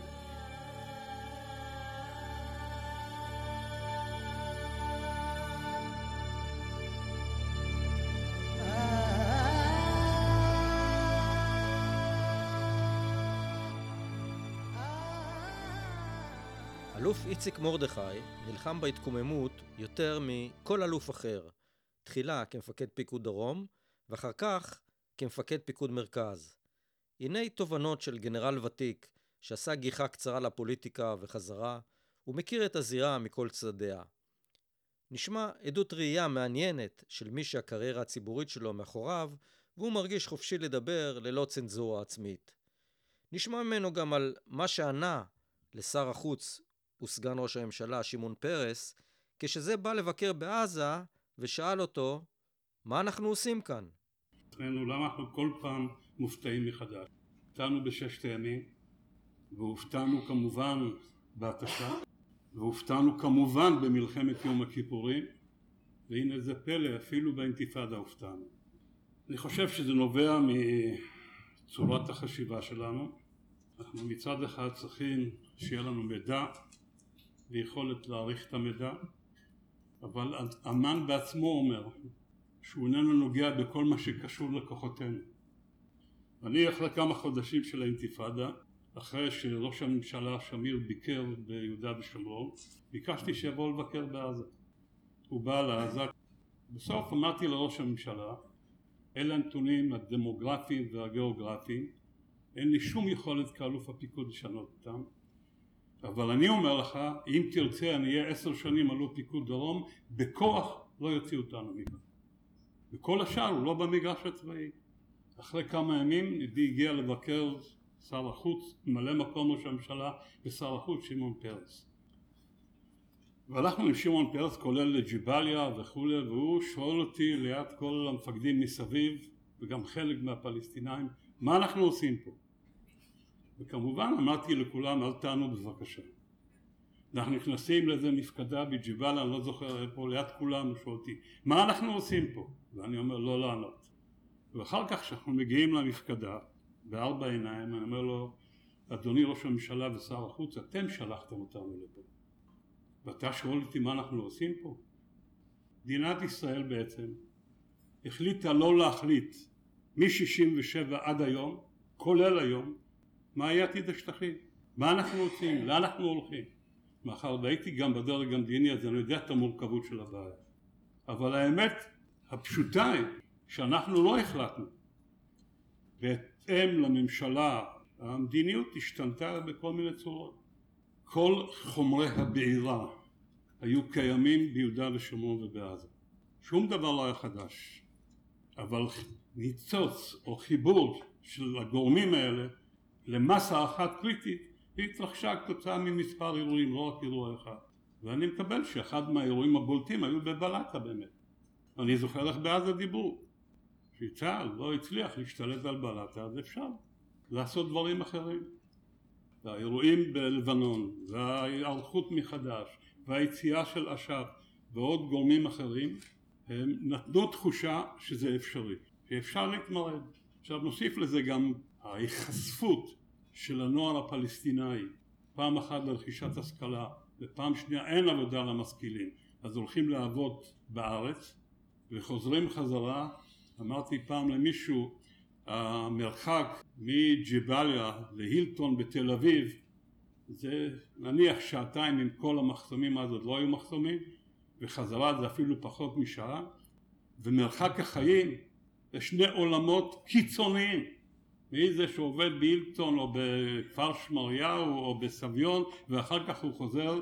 אלוף איציק מרדכי נלחם בהתקוממות יותר מכל אלוף אחר, תחילה כמפקד פיקוד דרום, ואחר כך כמפקד פיקוד מרכז. הנה תובנות של גנרל ותיק שעשה גיחה קצרה לפוליטיקה וחזרה, ומכיר את הזירה מכל צדדיה. נשמע עדות ראייה מעניינת של מי שהקריירה הציבורית שלו מאחוריו, והוא מרגיש חופשי לדבר ללא צנזורה עצמית. נשמע ממנו גם על מה שענה לשר החוץ וסגן ראש הממשלה שמעון פרס, כשזה בא לבקר בעזה ושאל אותו, מה אנחנו עושים כאן? עצמנו למה אנחנו כל פעם מופתעים מחדש. הופתענו בששת הימים, והופתענו כמובן בהתשה, והופתענו כמובן במלחמת יום הכיפורים, והנה זה פלא, אפילו באינתיפאדה הופתענו. אני חושב שזה נובע מצורת החשיבה שלנו. אנחנו מצד אחד צריכים שיהיה לנו מידע ויכולת להעריך את המידע, אבל אמן בעצמו אומר שהוא איננו נוגע בכל מה שקשור לכוחותינו. אני אחרי כמה חודשים של האינתיפאדה, אחרי שראש הממשלה שמיר ביקר ביהודה ושומרון, ביקשתי שיבוא לבקר בעזה. הוא בא לעזה. בסוף אמרתי לראש הממשלה, אלה הנתונים הדמוגרפיים והגיאוגרפיים, אין לי שום יכולת כאלוף הפיקוד לשנות אותם, אבל אני אומר לך, אם תרצה אני אהיה עשר שנים אלוף פיקוד דרום, בכוח לא יוציאו אותנו מכאן. וכל השאר הוא לא במגרש הצבאי. אחרי כמה ימים נידי הגיע לבקר שר החוץ, ממלא מקום ראש הממשלה ושר החוץ שמעון פרס. והלכנו עם שמעון פרס כולל לג'יבליה וכולי והוא שואל אותי ליד כל המפקדים מסביב וגם חלק מהפלסטינאים מה אנחנו עושים פה? וכמובן אמרתי לכולם אל תענו בבקשה אנחנו נכנסים לאיזה מפקדה בג'יבאליה, אני לא זוכר איפה, ליד כולם, הוא שואל אותי, מה אנחנו עושים פה? ואני אומר, לא לענות. ואחר כך כשאנחנו מגיעים למפקדה, בארבע עיניים, אני אומר לו, אדוני ראש הממשלה ושר החוץ, אתם שלחתם אותנו לפה. ואתה שואל אותי מה אנחנו עושים פה? מדינת ישראל בעצם החליטה לא להחליט מ-67 עד היום, כולל היום, מה יהיה עתיד השטחים, מה אנחנו רוצים, לאן אנחנו הולכים. מאחר והייתי גם בדרג המדיני אז אני יודע את המורכבות של הבעיה. אבל האמת הפשוטה היא שאנחנו לא החלטנו. בהתאם לממשלה המדיניות השתנתה בכל מיני צורות. כל חומרי הבעירה היו קיימים ביהודה ושומרון ובעזה. שום דבר לא היה חדש. אבל ניצוץ או חיבור של הגורמים האלה למסה אחת קריטית היא התרחשה כתוצאה ממספר אירועים, לא רק אירוע אחד. ואני מקבל שאחד מהאירועים הבולטים היו בבלטה באמת. אני זוכר איך בעזה דיברו. שצה"ל לא הצליח להשתלט על בלטה, אז אפשר לעשות דברים אחרים. והאירועים בלבנון, וההיערכות מחדש, והיציאה של אש"ף ועוד גורמים אחרים, הם נתנו תחושה שזה אפשרי, שאפשר להתמרד. עכשיו נוסיף לזה גם ההיחשפות של הנוער הפלסטיני פעם אחת לרכישת השכלה ופעם שנייה אין עבודה למשכילים אז הולכים לעבוד בארץ וחוזרים חזרה אמרתי פעם למישהו המרחק מג'באליה להילטון בתל אביב זה נניח שעתיים עם כל המחסומים אז עוד לא היו מחסומים וחזרה זה אפילו פחות משעה. ומרחק החיים זה שני עולמות קיצוניים. מי זה שעובד באילטון או בכפר שמריהו או בסביון ואחר כך הוא חוזר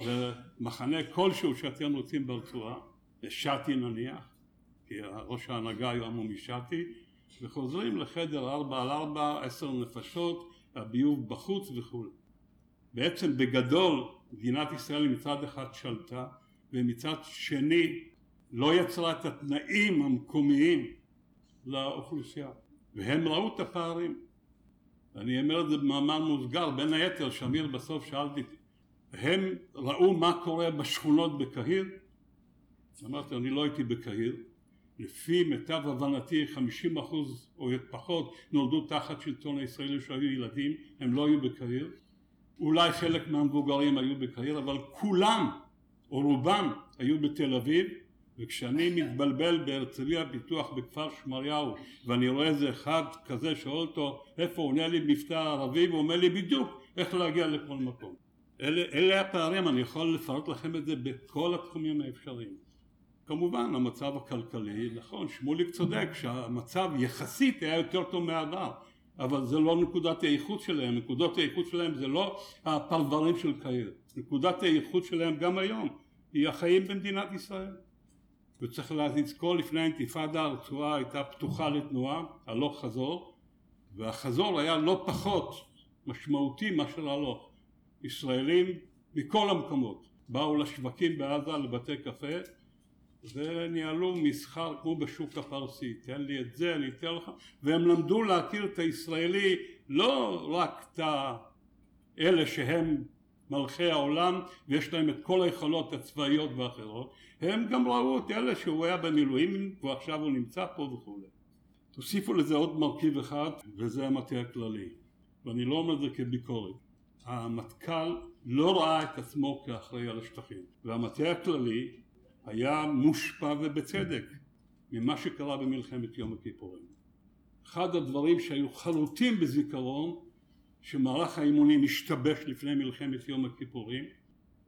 למחנה כלשהו שאתם רוצים ברצועה, לשתי נניח, כי ראש ההנהגה היום הוא משתי, וחוזרים לחדר ארבע על ארבע, עשר נפשות, הביוב בחוץ וכו'. בעצם בגדול מדינת ישראל מצד אחד שלטה ומצד שני לא יצרה את התנאים המקומיים לאוכלוסייה. והם ראו את הפערים. אני אומר את זה במאמר מוסגר, בין היתר שמיר בסוף שאלתי, הם ראו מה קורה בשכונות בקהיר? אמרתי, אני לא הייתי בקהיר, לפי מיטב הבנתי 50 אחוז או פחות נולדו תחת שלטון הישראלי שהיו ילדים, הם לא היו בקהיר, אולי חלק מהמבוגרים היו בקהיר, אבל כולם או רובם היו בתל אביב. וכשאני מתבלבל בהרצליה פיתוח בכפר שמריהו ואני רואה איזה אחד כזה שואל אותו איפה הוא? עונה לי מבטא ערבי והוא אומר לי בדיוק איך להגיע לכל מקום. אלה, אלה הפערים אני יכול לפרט לכם את זה בכל התחומים האפשריים כמובן המצב הכלכלי נכון שמוליק צודק שהמצב יחסית היה יותר טוב מהעבר אבל זה לא נקודת האיכות שלהם נקודות האיכות שלהם זה לא הפרברים של קהיר נקודת האיכות שלהם גם היום היא החיים במדינת ישראל וצריך לזכור לפני האינתיפאדה הרצועה הייתה פתוחה לתנועה, הלוך חזור, והחזור היה לא פחות משמעותי מאשר הלוך. ישראלים מכל המקומות באו לשווקים בעזה, לבתי קפה, וניהלו מסחר כמו בשוק הפרסי, תן לי את זה, אני אתן לך, והם למדו להכיר את הישראלי לא רק את אלה שהם מלכי העולם ויש להם את כל היכולות הצבאיות ואחרות, הם גם ראו את אלה שהוא היה במילואים ועכשיו הוא נמצא פה וכולי. תוסיפו לזה עוד מרכיב אחד וזה המטה הכללי, ואני לא אומר את זה כביקורת. המטכ"ל לא ראה את עצמו כאחראי על השטחים, והמטה הכללי היה מושפע ובצדק ממה שקרה במלחמת יום הכיפורים. אחד הדברים שהיו חלוטים בזיכרון שמערך האימונים השתבש לפני מלחמת יום הכיפורים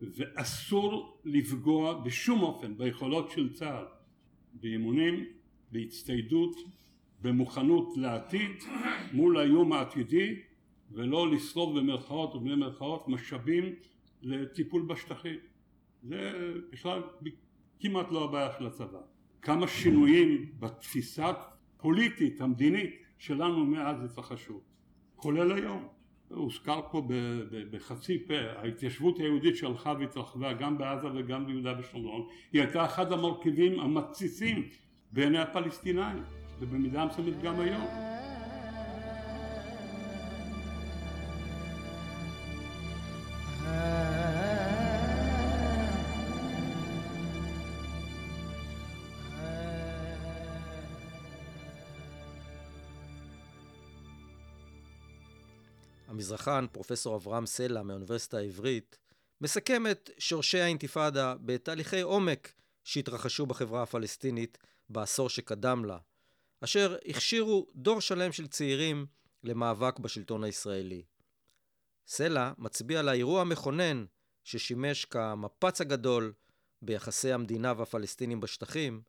ואסור לפגוע בשום אופן ביכולות של צה"ל באימונים, בהצטיידות, במוכנות לעתיד מול האיום העתידי ולא לשרוף במרכאות ובני מרכאות משאבים לטיפול בשטחים. זה בכלל כמעט לא הבעיה של הצבא. כמה שינויים בתפיסה הפוליטית, המדינית, שלנו מאז התרחשו, כולל היום. הוזכר פה בחצי פה, ההתיישבות היהודית שהלכה והתרחבה גם בעזה וגם ביהודה ושומרון, היא הייתה אחד המרכיבים המתסיסים בעיני הפלסטינאים, ובמידה מסוימת גם היום. המזרחן, פרופסור אברהם סלע מהאוניברסיטה העברית, מסכם את שורשי האינתיפאדה בתהליכי עומק שהתרחשו בחברה הפלסטינית בעשור שקדם לה, אשר הכשירו דור שלם של צעירים למאבק בשלטון הישראלי. סלע מצביע על האירוע המכונן ששימש כמפץ הגדול ביחסי המדינה והפלסטינים בשטחים,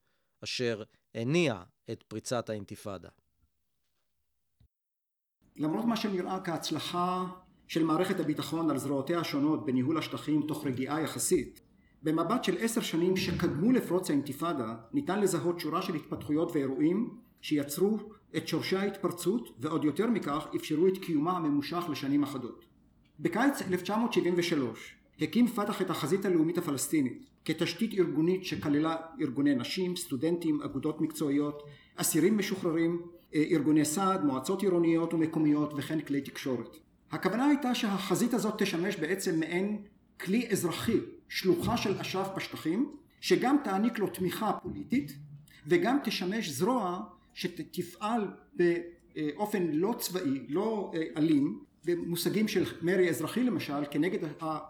אשר הניע את פריצת האינתיפאדה. למרות מה שנראה כהצלחה של מערכת הביטחון על זרועותיה השונות בניהול השטחים תוך רגיעה יחסית, במבט של עשר שנים שקדמו לפרוץ האינתיפאדה ניתן לזהות שורה של התפתחויות ואירועים שיצרו את שורשי ההתפרצות ועוד יותר מכך אפשרו את קיומה הממושך לשנים אחדות. בקיץ 1973 הקים פת"ח את החזית הלאומית הפלסטינית כתשתית ארגונית שכללה ארגוני נשים, סטודנטים, אגודות מקצועיות, אסירים משוחררים, ארגוני סעד, מועצות עירוניות ומקומיות וכן כלי תקשורת. הכוונה הייתה שהחזית הזאת תשמש בעצם מעין כלי אזרחי, שלוחה של אש"ף בשטחים, שגם תעניק לו תמיכה פוליטית וגם תשמש זרוע שתפעל באופן לא צבאי, לא אה, אלים, במושגים של מרי אזרחי למשל, כנגד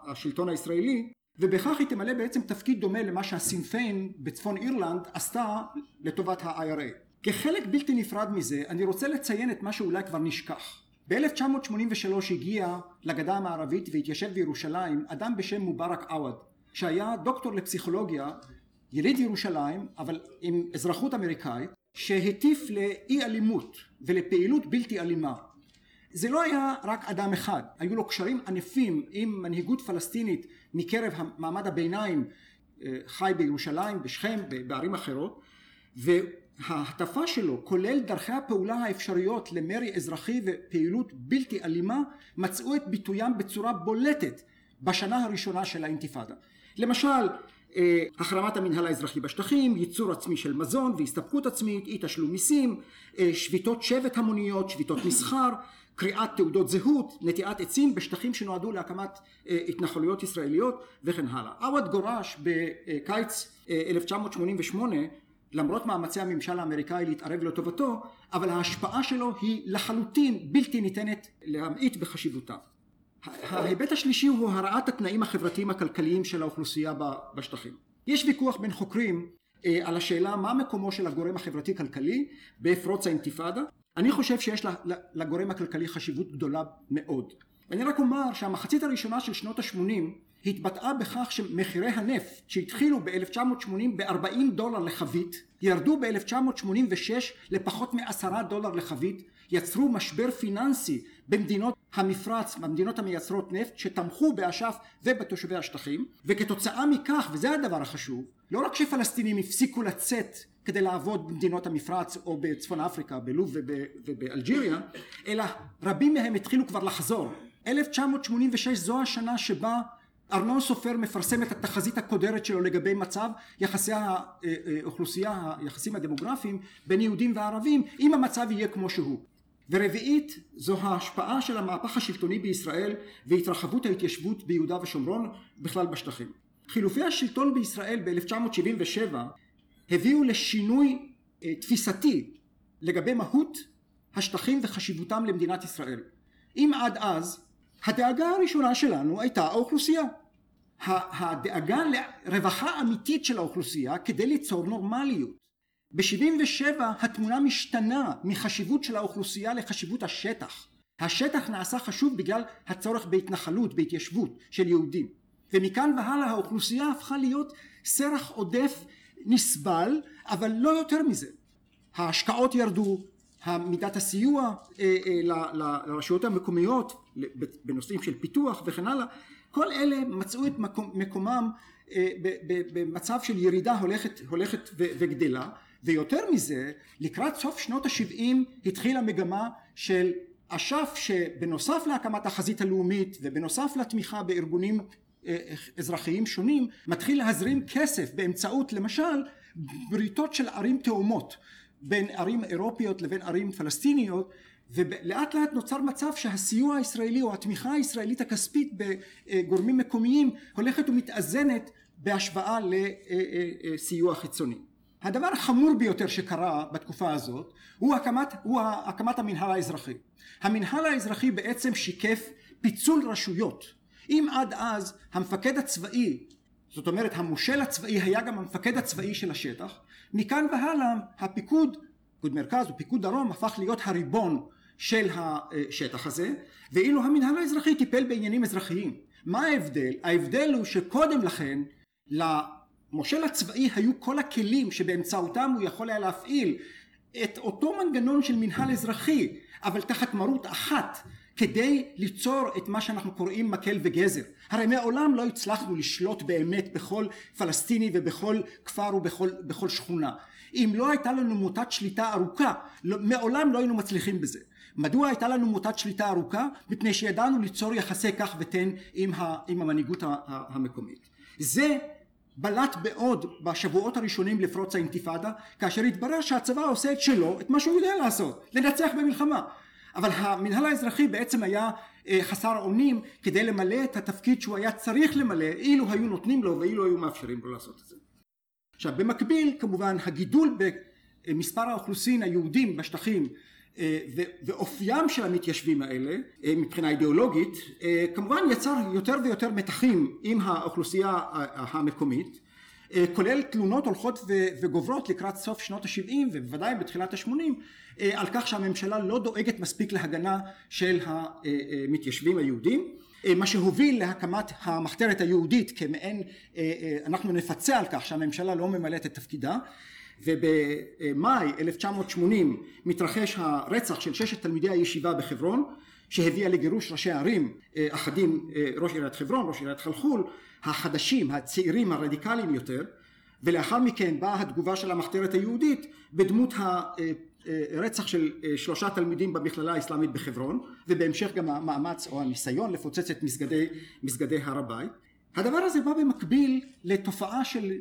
השלטון הישראלי, ובכך היא תמלא בעצם תפקיד דומה למה שהסינפיין בצפון אירלנד עשתה לטובת ה-IRA. כחלק בלתי נפרד מזה אני רוצה לציין את מה שאולי כבר נשכח. ב-1983 הגיע לגדה המערבית והתיישב בירושלים אדם בשם מובארק עווד שהיה דוקטור לפסיכולוגיה יליד ירושלים אבל עם אזרחות אמריקאית שהטיף לאי אלימות ולפעילות בלתי אלימה זה לא היה רק אדם אחד היו לו קשרים ענפים עם מנהיגות פלסטינית מקרב מעמד הביניים אה, חי בירושלים בשכם בערים אחרות ההטפה שלו כולל דרכי הפעולה האפשריות למרי אזרחי ופעילות בלתי אלימה מצאו את ביטוים בצורה בולטת בשנה הראשונה של האינתיפאדה. למשל אה, החרמת המנהל האזרחי בשטחים, ייצור עצמי של מזון והסתפקות עצמית, אי תשלום מיסים, אה, שביתות שבט המוניות, שביתות מסחר, קריאת תעודות זהות, נטיעת עצים בשטחים שנועדו להקמת אה, התנחלויות ישראליות וכן הלאה. עווד גורש בקיץ 1988 למרות מאמצי הממשל האמריקאי להתערב לטובתו, אבל ההשפעה שלו היא לחלוטין בלתי ניתנת להמעיט בחשיבותה. ההיבט השלישי הוא הרעת התנאים החברתיים הכלכליים של האוכלוסייה בשטחים. יש ויכוח בין חוקרים אה, על השאלה מה מקומו של הגורם החברתי כלכלי בפרוץ האינתיפאדה. אני חושב שיש לגורם הכלכלי חשיבות גדולה מאוד. ואני רק אומר שהמחצית הראשונה של שנות ה-80 התבטאה בכך שמחירי הנפט שהתחילו ב-1980 ב-40 דולר לחבית ירדו ב-1986 לפחות מ-10 דולר לחבית יצרו משבר פיננסי במדינות המפרץ, במדינות המייצרות נפט שתמכו באש"ף ובתושבי השטחים וכתוצאה מכך, וזה הדבר החשוב, לא רק שפלסטינים הפסיקו לצאת כדי לעבוד במדינות המפרץ או בצפון אפריקה, בלוב ובאלג'יריה, אלא רבים מהם התחילו כבר לחזור. 1986 זו השנה שבה ארנון סופר מפרסם את התחזית הקודרת שלו לגבי מצב יחסי האוכלוסייה, היחסים הדמוגרפיים בין יהודים וערבים, אם המצב יהיה כמו שהוא. ורביעית, זו ההשפעה של המהפך השלטוני בישראל והתרחבות ההתיישבות ביהודה ושומרון, בכלל בשטחים. חילופי השלטון בישראל ב-1977 הביאו לשינוי תפיסתי לגבי מהות השטחים וחשיבותם למדינת ישראל. אם עד אז הדאגה הראשונה שלנו הייתה האוכלוסייה. הדאגה לרווחה אמיתית של האוכלוסייה כדי ליצור נורמליות. ב-77 התמונה משתנה מחשיבות של האוכלוסייה לחשיבות השטח. השטח נעשה חשוב בגלל הצורך בהתנחלות, בהתיישבות של יהודים. ומכאן והלאה האוכלוסייה הפכה להיות סרח עודף נסבל, אבל לא יותר מזה. ההשקעות ירדו, מידת הסיוע אה, אה, לרשויות המקומיות בנושאים של פיתוח וכן הלאה, כל אלה מצאו את מקומם אה, במצב של ירידה הולכת, הולכת וגדלה, ויותר מזה, לקראת סוף שנות ה-70 התחילה מגמה של אש"ף שבנוסף להקמת החזית הלאומית ובנוסף לתמיכה בארגונים אזרחיים שונים, מתחיל להזרים כסף באמצעות למשל בריתות של ערים תאומות בין ערים אירופיות לבין ערים פלסטיניות ולאט לאט נוצר מצב שהסיוע הישראלי או התמיכה הישראלית הכספית בגורמים מקומיים הולכת ומתאזנת בהשוואה לסיוע חיצוני. הדבר החמור ביותר שקרה בתקופה הזאת הוא הקמת, הוא הקמת המנהל האזרחי. המנהל האזרחי בעצם שיקף פיצול רשויות. אם עד אז המפקד הצבאי זאת אומרת המושל הצבאי היה גם המפקד הצבאי של השטח מכאן והלאה הפיקוד, פיקוד מרכז ופיקוד דרום הפך להיות הריבון של השטח הזה ואילו המנהל האזרחי טיפל בעניינים אזרחיים. מה ההבדל? ההבדל הוא שקודם לכן למושל הצבאי היו כל הכלים שבאמצעותם הוא יכול היה להפעיל את אותו מנגנון של מנהל אזרחי אבל תחת מרות אחת כדי ליצור את מה שאנחנו קוראים מקל וגזר. הרי מעולם לא הצלחנו לשלוט באמת בכל פלסטיני ובכל כפר ובכל שכונה. אם לא הייתה לנו מוטת שליטה ארוכה, לא, מעולם לא היינו מצליחים בזה. מדוע הייתה לנו מוטת שליטה ארוכה? מפני שידענו ליצור יחסי כך ותן עם, ה, עם המנהיגות המקומית. זה בלט מאוד בשבועות הראשונים לפרוץ האינתיפאדה, כאשר התברר שהצבא עושה את שלו, את מה שהוא יודע לעשות, לנצח במלחמה. אבל המנהל האזרחי בעצם היה אה, חסר אונים כדי למלא את התפקיד שהוא היה צריך למלא אילו היו נותנים לו ואילו היו מאפשרים לו לעשות את זה. עכשיו במקביל כמובן הגידול במספר האוכלוסין היהודים בשטחים ואופיים של המתיישבים האלה אה, מבחינה אידיאולוגית כמובן יצר יותר ויותר מתחים עם האוכלוסייה המקומית כולל תלונות הולכות וגוברות לקראת סוף שנות ה-70 ובוודאי בתחילת ה-80 על כך שהממשלה לא דואגת מספיק להגנה של המתיישבים היהודים מה שהוביל להקמת המחתרת היהודית כמעין אנחנו נפצה על כך שהממשלה לא ממלאת את תפקידה ובמאי 1980 מתרחש הרצח של ששת תלמידי הישיבה בחברון שהביאה לגירוש ראשי ערים אחדים ראש עיריית חברון ראש עיריית חלחול החדשים הצעירים הרדיקליים יותר ולאחר מכן באה התגובה של המחתרת היהודית בדמות הרצח של שלושה תלמידים במכללה האסלאמית בחברון ובהמשך גם המאמץ או הניסיון לפוצץ את מסגדי, מסגדי הר הבית. הדבר הזה בא במקביל לתופעה של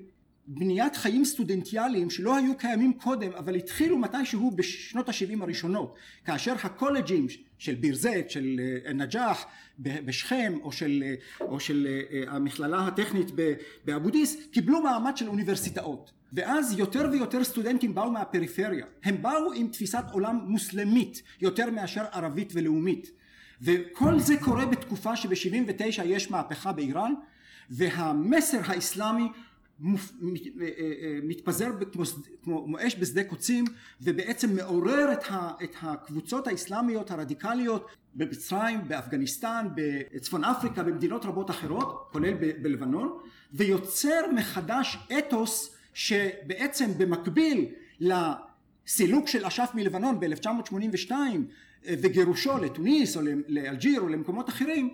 בניית חיים סטודנטיאליים שלא היו קיימים קודם אבל התחילו מתישהו בשנות ה-70 הראשונות כאשר הקולג'ים של ביר זית, של נג'אח בשכם או של, או של המכללה הטכנית באבו דיס קיבלו מעמד של אוניברסיטאות. ואז יותר ויותר סטודנטים באו מהפריפריה. הם באו עם תפיסת עולם מוסלמית יותר מאשר ערבית ולאומית. וכל זה קורה בתקופה שב-79 יש מהפכה באיראן והמסר האסלאמי מתפזר כמו אש בשדה קוצים ובעצם מעורר את הקבוצות האסלאמיות הרדיקליות במצרים, באפגניסטן, בצפון אפריקה, במדינות רבות אחרות, כולל בלבנון, ויוצר מחדש אתוס שבעצם במקביל לסילוק של אש"ף מלבנון ב-1982 וגירושו לתוניס או לאלג'יר או למקומות אחרים,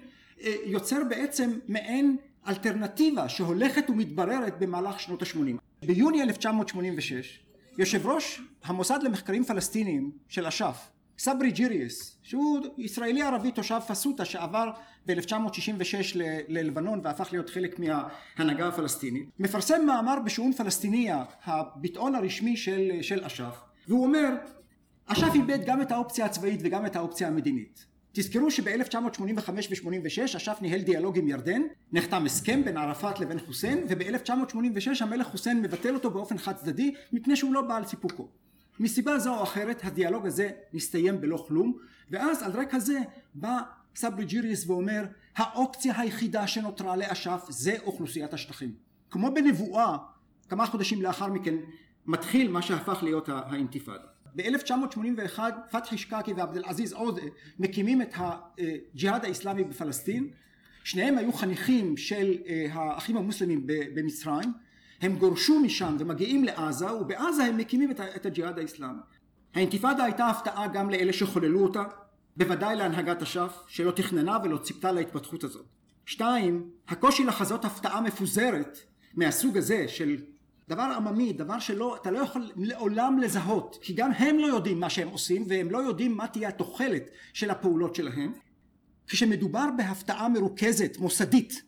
יוצר בעצם מעין אלטרנטיבה שהולכת ומתבררת במהלך שנות ה-80. ביוני 1986 יושב ראש המוסד למחקרים פלסטיניים של אש"ף סברי ג'יריאס, שהוא ישראלי ערבי תושב פסוטה שעבר ב-1966 ללבנון והפך להיות חלק מההנהגה הפלסטינית, מפרסם מאמר בשעון פלסטיניה, הביטאון הרשמי של, של אש"ף, והוא אומר, אש"ף איבד גם את האופציה הצבאית וגם את האופציה המדינית. תזכרו שב-1985 ו-86 אש"ף ניהל דיאלוג עם ירדן, נחתם הסכם בין ערפאת לבין חוסיין, וב-1986 המלך חוסיין מבטל אותו באופן חד צדדי, מפני שהוא לא בא על סיפוקו. מסיבה זו או אחרת הדיאלוג הזה נסתיים בלא כלום, ואז על רקע זה בא סברי ג'יריס ואומר, האופציה היחידה שנותרה לאש"ף זה אוכלוסיית השטחים. כמו בנבואה, כמה חודשים לאחר מכן, מתחיל מה שהפך להיות האינתיפאדה. ב-1981 פתחי שקקי ועבד אל עזיז עודה מקימים את הג'יהאד האיסלאמי בפלסטין. שניהם היו חניכים של אה, האחים המוסלמים במצרים. הם גורשו משם ומגיעים לעזה ובעזה הם מקימים את הג'יהאד האיסלאמי האינתיפאדה הייתה הפתעה גם לאלה שחוללו אותה בוודאי להנהגת אש"ף שלא תכננה ולא ציפתה להתפתחות הזאת. שתיים הקושי לחזות הפתעה מפוזרת מהסוג הזה של דבר עממי, דבר שלא, אתה לא יכול לעולם לזהות, כי גם הם לא יודעים מה שהם עושים והם לא יודעים מה תהיה התוחלת של הפעולות שלהם. כשמדובר בהפתעה מרוכזת, מוסדית,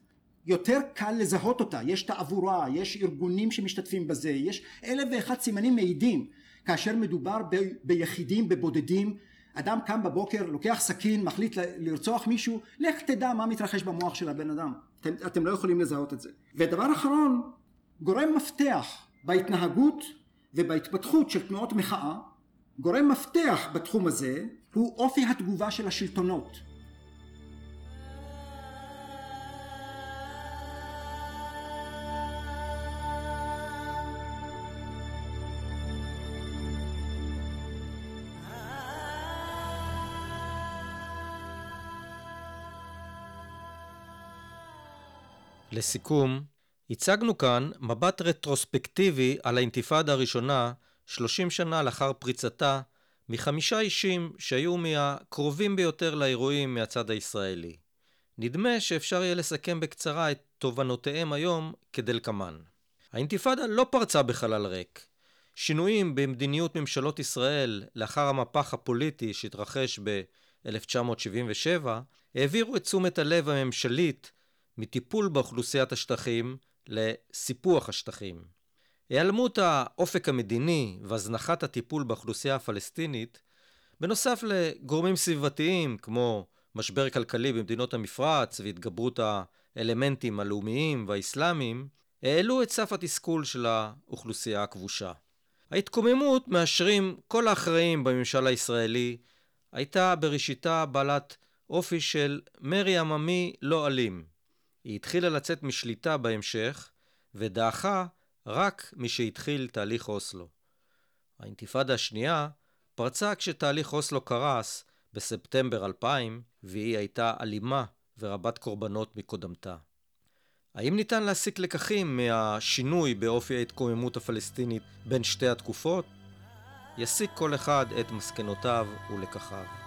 יותר קל לזהות אותה, יש תעבורה, יש ארגונים שמשתתפים בזה, יש אלף ואחד סימנים מעידים. כאשר מדובר ב, ביחידים, בבודדים, אדם קם בבוקר, לוקח סכין, מחליט לרצוח מישהו, לך תדע מה מתרחש במוח של הבן אדם. אתם, אתם לא יכולים לזהות את זה. ודבר אחרון, גורם מפתח בהתנהגות ובהתפתחות של תנועות מחאה, גורם מפתח בתחום הזה הוא אופי התגובה של השלטונות. לסיכום, הצגנו כאן מבט רטרוספקטיבי על האינתיפאדה הראשונה 30 שנה לאחר פריצתה מחמישה אישים שהיו מהקרובים ביותר לאירועים מהצד הישראלי. נדמה שאפשר יהיה לסכם בקצרה את תובנותיהם היום כדלקמן. האינתיפאדה לא פרצה בחלל ריק. שינויים במדיניות ממשלות ישראל לאחר המפח הפוליטי שהתרחש ב-1977 העבירו את תשומת הלב הממשלית מטיפול באוכלוסיית השטחים לסיפוח השטחים. היעלמות האופק המדיני והזנחת הטיפול באוכלוסייה הפלסטינית, בנוסף לגורמים סביבתיים כמו משבר כלכלי במדינות המפרץ והתגברות האלמנטים הלאומיים והאסלאמיים, העלו את סף התסכול של האוכלוסייה הכבושה. ההתקוממות מאשרים כל האחראים בממשל הישראלי הייתה בראשיתה בעלת אופי של מרי עממי לא אלים. היא התחילה לצאת משליטה בהמשך, ודעכה רק משהתחיל תהליך אוסלו. האינתיפאדה השנייה פרצה כשתהליך אוסלו קרס בספטמבר 2000, והיא הייתה אלימה ורבת קורבנות מקודמתה. האם ניתן להסיק לקחים מהשינוי באופי ההתקוממות הפלסטינית בין שתי התקופות? יסיק כל אחד את מסקנותיו ולקחיו.